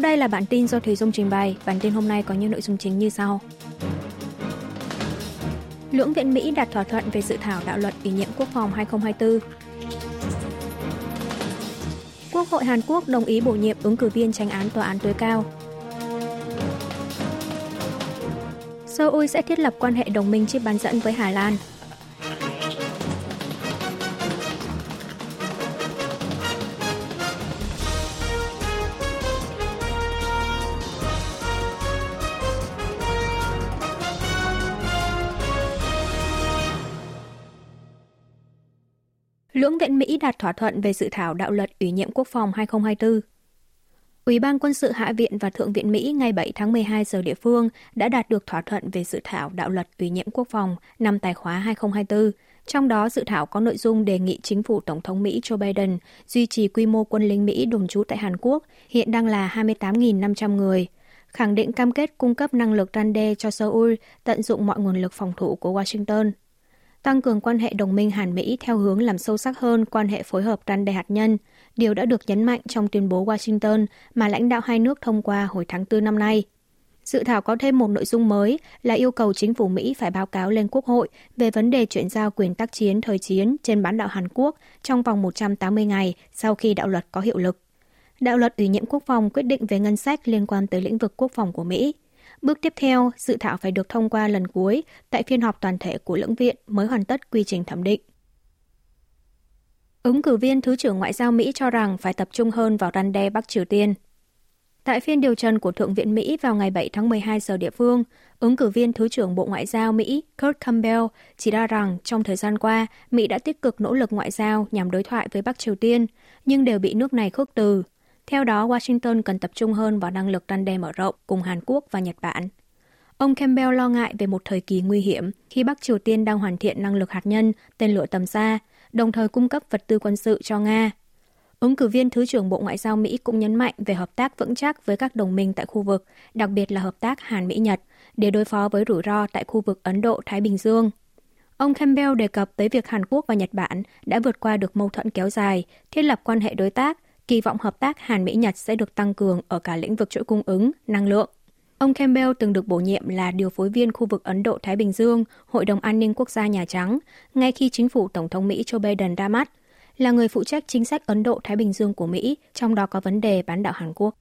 Sau đây là bản tin do Thùy Dung trình bày. Bản tin hôm nay có những nội dung chính như sau. Lưỡng viện Mỹ đạt thỏa thuận về dự thảo đạo luật ủy nhiệm quốc phòng 2024. Quốc hội Hàn Quốc đồng ý bổ nhiệm ứng cử viên tranh án tòa án tối cao. Seoul sẽ thiết lập quan hệ đồng minh chip bán dẫn với Hà Lan. Lưỡng viện Mỹ đạt thỏa thuận về dự thảo đạo luật ủy nhiệm quốc phòng 2024. Ủy ban quân sự Hạ viện và Thượng viện Mỹ ngày 7 tháng 12 giờ địa phương đã đạt được thỏa thuận về dự thảo đạo luật ủy nhiệm quốc phòng năm tài khóa 2024. Trong đó, dự thảo có nội dung đề nghị chính phủ Tổng thống Mỹ Joe Biden duy trì quy mô quân lính Mỹ đồn trú tại Hàn Quốc, hiện đang là 28.500 người, khẳng định cam kết cung cấp năng lực răn đe cho Seoul, tận dụng mọi nguồn lực phòng thủ của Washington tăng cường quan hệ đồng minh Hàn Mỹ theo hướng làm sâu sắc hơn quan hệ phối hợp răn đe hạt nhân, điều đã được nhấn mạnh trong tuyên bố Washington mà lãnh đạo hai nước thông qua hồi tháng 4 năm nay. Dự thảo có thêm một nội dung mới là yêu cầu chính phủ Mỹ phải báo cáo lên Quốc hội về vấn đề chuyển giao quyền tác chiến thời chiến trên bán đảo Hàn Quốc trong vòng 180 ngày sau khi đạo luật có hiệu lực. Đạo luật ủy nhiệm quốc phòng quyết định về ngân sách liên quan tới lĩnh vực quốc phòng của Mỹ – Bước tiếp theo, dự thảo phải được thông qua lần cuối tại phiên họp toàn thể của lưỡng viện mới hoàn tất quy trình thẩm định. Ứng cử viên Thứ trưởng Ngoại giao Mỹ cho rằng phải tập trung hơn vào răn đe Bắc Triều Tiên. Tại phiên điều trần của Thượng viện Mỹ vào ngày 7 tháng 12 giờ địa phương, ứng cử viên Thứ trưởng Bộ Ngoại giao Mỹ Kurt Campbell chỉ ra rằng trong thời gian qua, Mỹ đã tích cực nỗ lực ngoại giao nhằm đối thoại với Bắc Triều Tiên, nhưng đều bị nước này khước từ. Theo đó, Washington cần tập trung hơn vào năng lực răn đe mở rộng cùng Hàn Quốc và Nhật Bản. Ông Campbell lo ngại về một thời kỳ nguy hiểm khi Bắc Triều Tiên đang hoàn thiện năng lực hạt nhân, tên lửa tầm xa, đồng thời cung cấp vật tư quân sự cho Nga. Ứng cử viên Thứ trưởng Bộ Ngoại giao Mỹ cũng nhấn mạnh về hợp tác vững chắc với các đồng minh tại khu vực, đặc biệt là hợp tác Hàn-Mỹ-Nhật, để đối phó với rủi ro tại khu vực Ấn Độ-Thái Bình Dương. Ông Campbell đề cập tới việc Hàn Quốc và Nhật Bản đã vượt qua được mâu thuẫn kéo dài, thiết lập quan hệ đối tác kỳ vọng hợp tác Hàn Mỹ-Nhật sẽ được tăng cường ở cả lĩnh vực chuỗi cung ứng, năng lượng. Ông Campbell từng được bổ nhiệm là điều phối viên khu vực Ấn Độ-Thái Bình Dương, Hội đồng An ninh Quốc gia Nhà Trắng, ngay khi chính phủ Tổng thống Mỹ Joe Biden ra mắt, là người phụ trách chính sách Ấn Độ-Thái Bình Dương của Mỹ, trong đó có vấn đề bán đảo Hàn Quốc.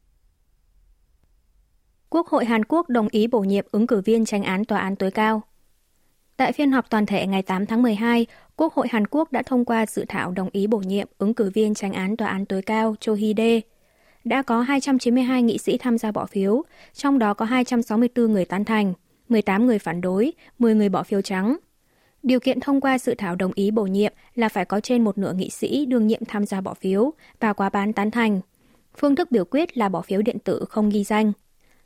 Quốc hội Hàn Quốc đồng ý bổ nhiệm ứng cử viên tranh án tòa án tối cao. Tại phiên họp toàn thể ngày 8 tháng 12, Quốc hội Hàn Quốc đã thông qua dự thảo đồng ý bổ nhiệm ứng cử viên tranh án tòa án tối cao Cho Hee-dae. Đã có 292 nghị sĩ tham gia bỏ phiếu, trong đó có 264 người tán thành, 18 người phản đối, 10 người bỏ phiếu trắng. Điều kiện thông qua dự thảo đồng ý bổ nhiệm là phải có trên một nửa nghị sĩ đương nhiệm tham gia bỏ phiếu và quá bán tán thành. Phương thức biểu quyết là bỏ phiếu điện tử không ghi danh.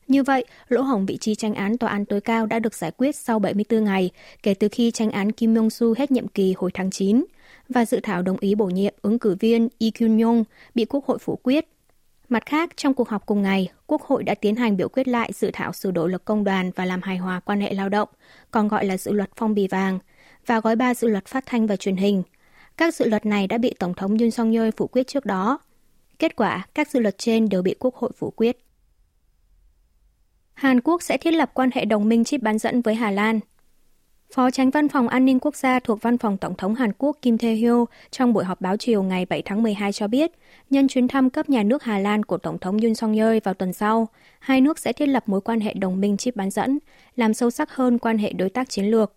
Như vậy, lỗ hổng vị trí tranh án tòa án tối cao đã được giải quyết sau 74 ngày kể từ khi tranh án Kim Yong-su hết nhiệm kỳ hồi tháng 9 và dự thảo đồng ý bổ nhiệm ứng cử viên Lee Kyun-yong bị Quốc hội phủ quyết. Mặt khác, trong cuộc họp cùng ngày, Quốc hội đã tiến hành biểu quyết lại dự thảo sửa đổi luật công đoàn và làm hài hòa quan hệ lao động, còn gọi là dự luật phong bì vàng, và gói ba dự luật phát thanh và truyền hình. Các dự luật này đã bị Tổng thống Yoon song yeol phủ quyết trước đó. Kết quả, các dự luật trên đều bị Quốc hội phủ quyết. Hàn Quốc sẽ thiết lập quan hệ đồng minh chip bán dẫn với Hà Lan. Phó tránh văn phòng an ninh quốc gia thuộc văn phòng Tổng thống Hàn Quốc Kim Tae-hyo trong buổi họp báo chiều ngày 7 tháng 12 cho biết, nhân chuyến thăm cấp nhà nước Hà Lan của Tổng thống Yoon song yeol vào tuần sau, hai nước sẽ thiết lập mối quan hệ đồng minh chip bán dẫn, làm sâu sắc hơn quan hệ đối tác chiến lược.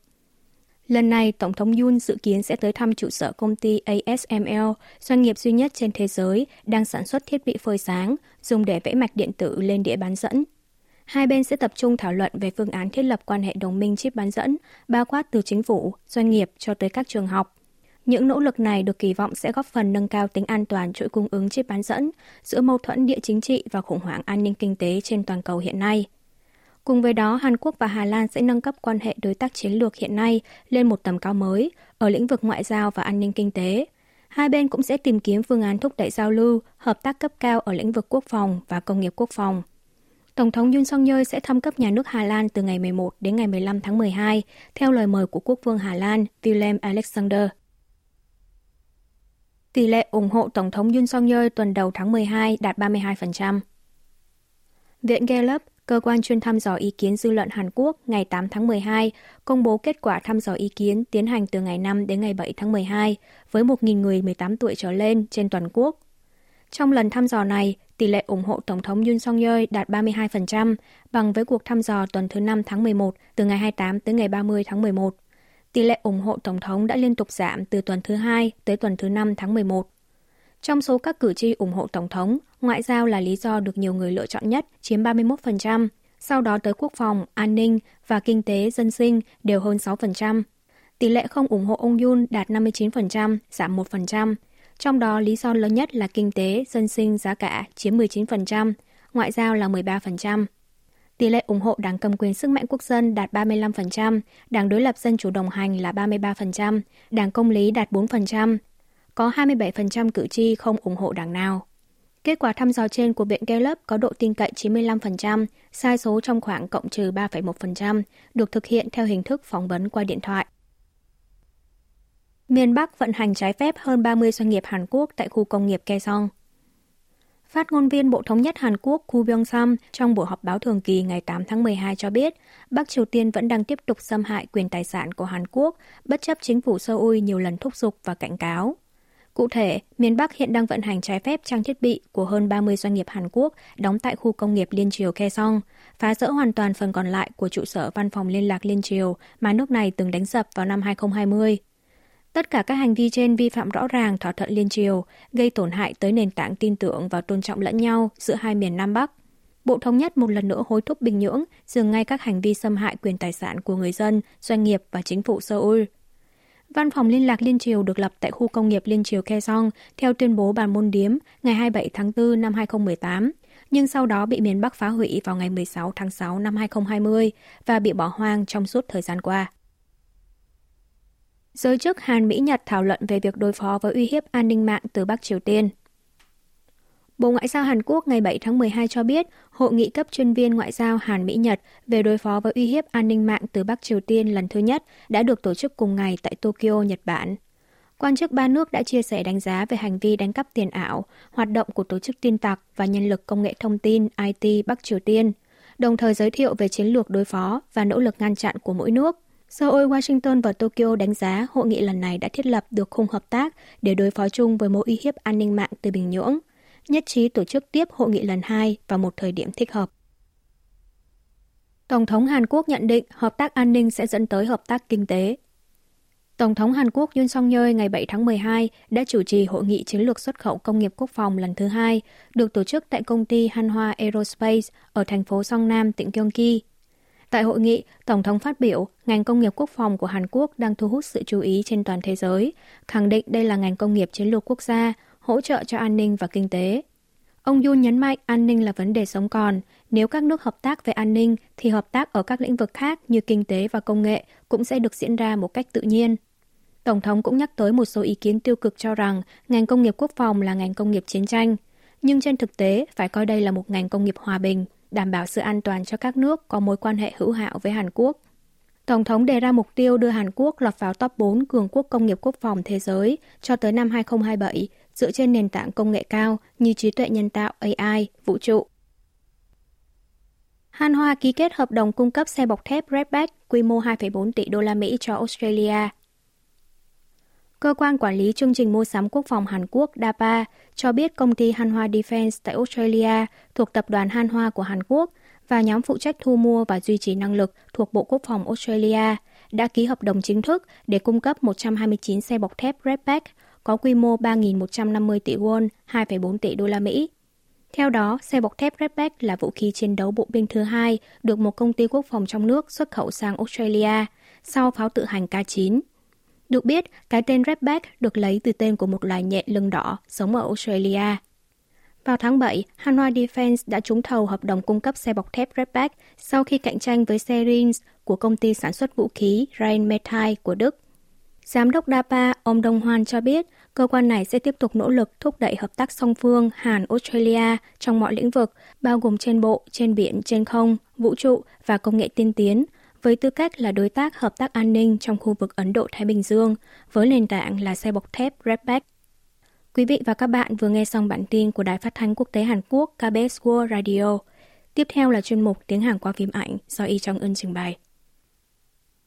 Lần này, Tổng thống Yoon dự kiến sẽ tới thăm trụ sở công ty ASML, doanh nghiệp duy nhất trên thế giới đang sản xuất thiết bị phơi sáng, dùng để vẽ mạch điện tử lên đĩa bán dẫn hai bên sẽ tập trung thảo luận về phương án thiết lập quan hệ đồng minh chip bán dẫn, bao quát từ chính phủ, doanh nghiệp cho tới các trường học. Những nỗ lực này được kỳ vọng sẽ góp phần nâng cao tính an toàn chuỗi cung ứng chip bán dẫn giữa mâu thuẫn địa chính trị và khủng hoảng an ninh kinh tế trên toàn cầu hiện nay. Cùng với đó, Hàn Quốc và Hà Lan sẽ nâng cấp quan hệ đối tác chiến lược hiện nay lên một tầm cao mới ở lĩnh vực ngoại giao và an ninh kinh tế. Hai bên cũng sẽ tìm kiếm phương án thúc đẩy giao lưu, hợp tác cấp cao ở lĩnh vực quốc phòng và công nghiệp quốc phòng. Tổng thống Yoon song yeol sẽ thăm cấp nhà nước Hà Lan từ ngày 11 đến ngày 15 tháng 12, theo lời mời của quốc vương Hà Lan Willem Alexander. Tỷ lệ ủng hộ Tổng thống Yoon song yeol tuần đầu tháng 12 đạt 32%. Viện Gallup, cơ quan chuyên thăm dò ý kiến dư luận Hàn Quốc ngày 8 tháng 12, công bố kết quả thăm dò ý kiến tiến hành từ ngày 5 đến ngày 7 tháng 12 với 1.000 người 18 tuổi trở lên trên toàn quốc. Trong lần thăm dò này, tỷ lệ ủng hộ Tổng thống Yoon song yeol đạt 32%, bằng với cuộc thăm dò tuần thứ 5 tháng 11 từ ngày 28 tới ngày 30 tháng 11. Tỷ lệ ủng hộ Tổng thống đã liên tục giảm từ tuần thứ 2 tới tuần thứ 5 tháng 11. Trong số các cử tri ủng hộ Tổng thống, ngoại giao là lý do được nhiều người lựa chọn nhất, chiếm 31%. Sau đó tới quốc phòng, an ninh và kinh tế dân sinh đều hơn 6%. Tỷ lệ không ủng hộ ông Yoon đạt 59%, giảm 1%. Trong đó lý do lớn nhất là kinh tế, dân sinh, giá cả chiếm 19%, ngoại giao là 13%. Tỷ lệ ủng hộ đảng cầm quyền sức mạnh quốc dân đạt 35%, đảng đối lập dân chủ đồng hành là 33%, đảng công lý đạt 4%, có 27% cử tri không ủng hộ đảng nào. Kết quả thăm dò trên của Viện Gallup có độ tin cậy 95%, sai số trong khoảng cộng trừ 3,1%, được thực hiện theo hình thức phỏng vấn qua điện thoại. Miền Bắc vận hành trái phép hơn 30 doanh nghiệp Hàn Quốc tại khu công nghiệp Kaesong. Phát ngôn viên Bộ Thống nhất Hàn Quốc Ku Byung Sam trong buổi họp báo thường kỳ ngày 8 tháng 12 cho biết, Bắc Triều Tiên vẫn đang tiếp tục xâm hại quyền tài sản của Hàn Quốc, bất chấp chính phủ Seoul nhiều lần thúc giục và cảnh cáo. Cụ thể, miền Bắc hiện đang vận hành trái phép trang thiết bị của hơn 30 doanh nghiệp Hàn Quốc đóng tại khu công nghiệp Liên Triều Kaesong, phá rỡ hoàn toàn phần còn lại của trụ sở văn phòng liên lạc Liên Triều mà nước này từng đánh sập vào năm 2020. Tất cả các hành vi trên vi phạm rõ ràng thỏa thuận liên triều, gây tổn hại tới nền tảng tin tưởng và tôn trọng lẫn nhau giữa hai miền Nam Bắc. Bộ Thống nhất một lần nữa hối thúc Bình Nhưỡng dừng ngay các hành vi xâm hại quyền tài sản của người dân, doanh nghiệp và chính phủ Seoul. Văn phòng liên lạc Liên Triều được lập tại khu công nghiệp Liên Triều Kaesong theo tuyên bố bàn môn điếm ngày 27 tháng 4 năm 2018, nhưng sau đó bị miền Bắc phá hủy vào ngày 16 tháng 6 năm 2020 và bị bỏ hoang trong suốt thời gian qua. Giới chức Hàn Mỹ Nhật thảo luận về việc đối phó với uy hiếp an ninh mạng từ Bắc Triều Tiên. Bộ Ngoại giao Hàn Quốc ngày 7 tháng 12 cho biết hội nghị cấp chuyên viên ngoại giao Hàn Mỹ Nhật về đối phó với uy hiếp an ninh mạng từ Bắc Triều Tiên lần thứ nhất đã được tổ chức cùng ngày tại Tokyo, Nhật Bản. Quan chức ba nước đã chia sẻ đánh giá về hành vi đánh cắp tiền ảo, hoạt động của tổ chức tin tặc và nhân lực công nghệ thông tin IT Bắc Triều Tiên, đồng thời giới thiệu về chiến lược đối phó và nỗ lực ngăn chặn của mỗi nước. Seoul, Washington và Tokyo đánh giá hội nghị lần này đã thiết lập được khung hợp tác để đối phó chung với mối uy hiếp an ninh mạng từ Bình Nhưỡng, nhất trí tổ chức tiếp hội nghị lần hai vào một thời điểm thích hợp. Tổng thống Hàn Quốc nhận định hợp tác an ninh sẽ dẫn tới hợp tác kinh tế. Tổng thống Hàn Quốc Yoon song yeol ngày 7 tháng 12 đã chủ trì hội nghị chiến lược xuất khẩu công nghiệp quốc phòng lần thứ hai, được tổ chức tại công ty Hanwha Aerospace ở thành phố Song Nam, tỉnh Gyeonggi, Tại hội nghị, Tổng thống phát biểu, ngành công nghiệp quốc phòng của Hàn Quốc đang thu hút sự chú ý trên toàn thế giới, khẳng định đây là ngành công nghiệp chiến lược quốc gia, hỗ trợ cho an ninh và kinh tế. Ông Yoon nhấn mạnh an ninh là vấn đề sống còn. Nếu các nước hợp tác về an ninh, thì hợp tác ở các lĩnh vực khác như kinh tế và công nghệ cũng sẽ được diễn ra một cách tự nhiên. Tổng thống cũng nhắc tới một số ý kiến tiêu cực cho rằng ngành công nghiệp quốc phòng là ngành công nghiệp chiến tranh. Nhưng trên thực tế, phải coi đây là một ngành công nghiệp hòa bình, đảm bảo sự an toàn cho các nước có mối quan hệ hữu hảo với Hàn Quốc. Tổng thống đề ra mục tiêu đưa Hàn Quốc lọt vào top 4 cường quốc công nghiệp quốc phòng thế giới cho tới năm 2027 dựa trên nền tảng công nghệ cao như trí tuệ nhân tạo AI, vũ trụ. Han Hoa ký kết hợp đồng cung cấp xe bọc thép Redback quy mô 2,4 tỷ đô la Mỹ cho Australia Cơ quan quản lý chương trình mua sắm quốc phòng Hàn Quốc DAPA cho biết công ty Hanwha Defense tại Australia thuộc tập đoàn Hanwha của Hàn Quốc và nhóm phụ trách thu mua và duy trì năng lực thuộc Bộ Quốc phòng Australia đã ký hợp đồng chính thức để cung cấp 129 xe bọc thép Redback có quy mô 3.150 tỷ won, 2,4 tỷ đô la Mỹ. Theo đó, xe bọc thép Redback là vũ khí chiến đấu bộ binh thứ hai được một công ty quốc phòng trong nước xuất khẩu sang Australia sau pháo tự hành K9 được biết, cái tên Redback được lấy từ tên của một loài nhện lưng đỏ sống ở Australia. Vào tháng 7, Hanwha Defense đã trúng thầu hợp đồng cung cấp xe bọc thép Redback sau khi cạnh tranh với xe Rins của công ty sản xuất vũ khí Rheinmetall của Đức. Giám đốc DAPA, ông Đông Hoan cho biết, cơ quan này sẽ tiếp tục nỗ lực thúc đẩy hợp tác song phương Hàn-Australia trong mọi lĩnh vực, bao gồm trên bộ, trên biển, trên không, vũ trụ và công nghệ tiên tiến, với tư cách là đối tác hợp tác an ninh trong khu vực Ấn Độ-Thái Bình Dương, với nền tảng là xe bọc thép Redback. Quý vị và các bạn vừa nghe xong bản tin của Đài Phát thanh Quốc tế Hàn Quốc KBS World Radio. Tiếp theo là chuyên mục tiếng Hàn qua phim ảnh do Y Trong Ưn trình bày.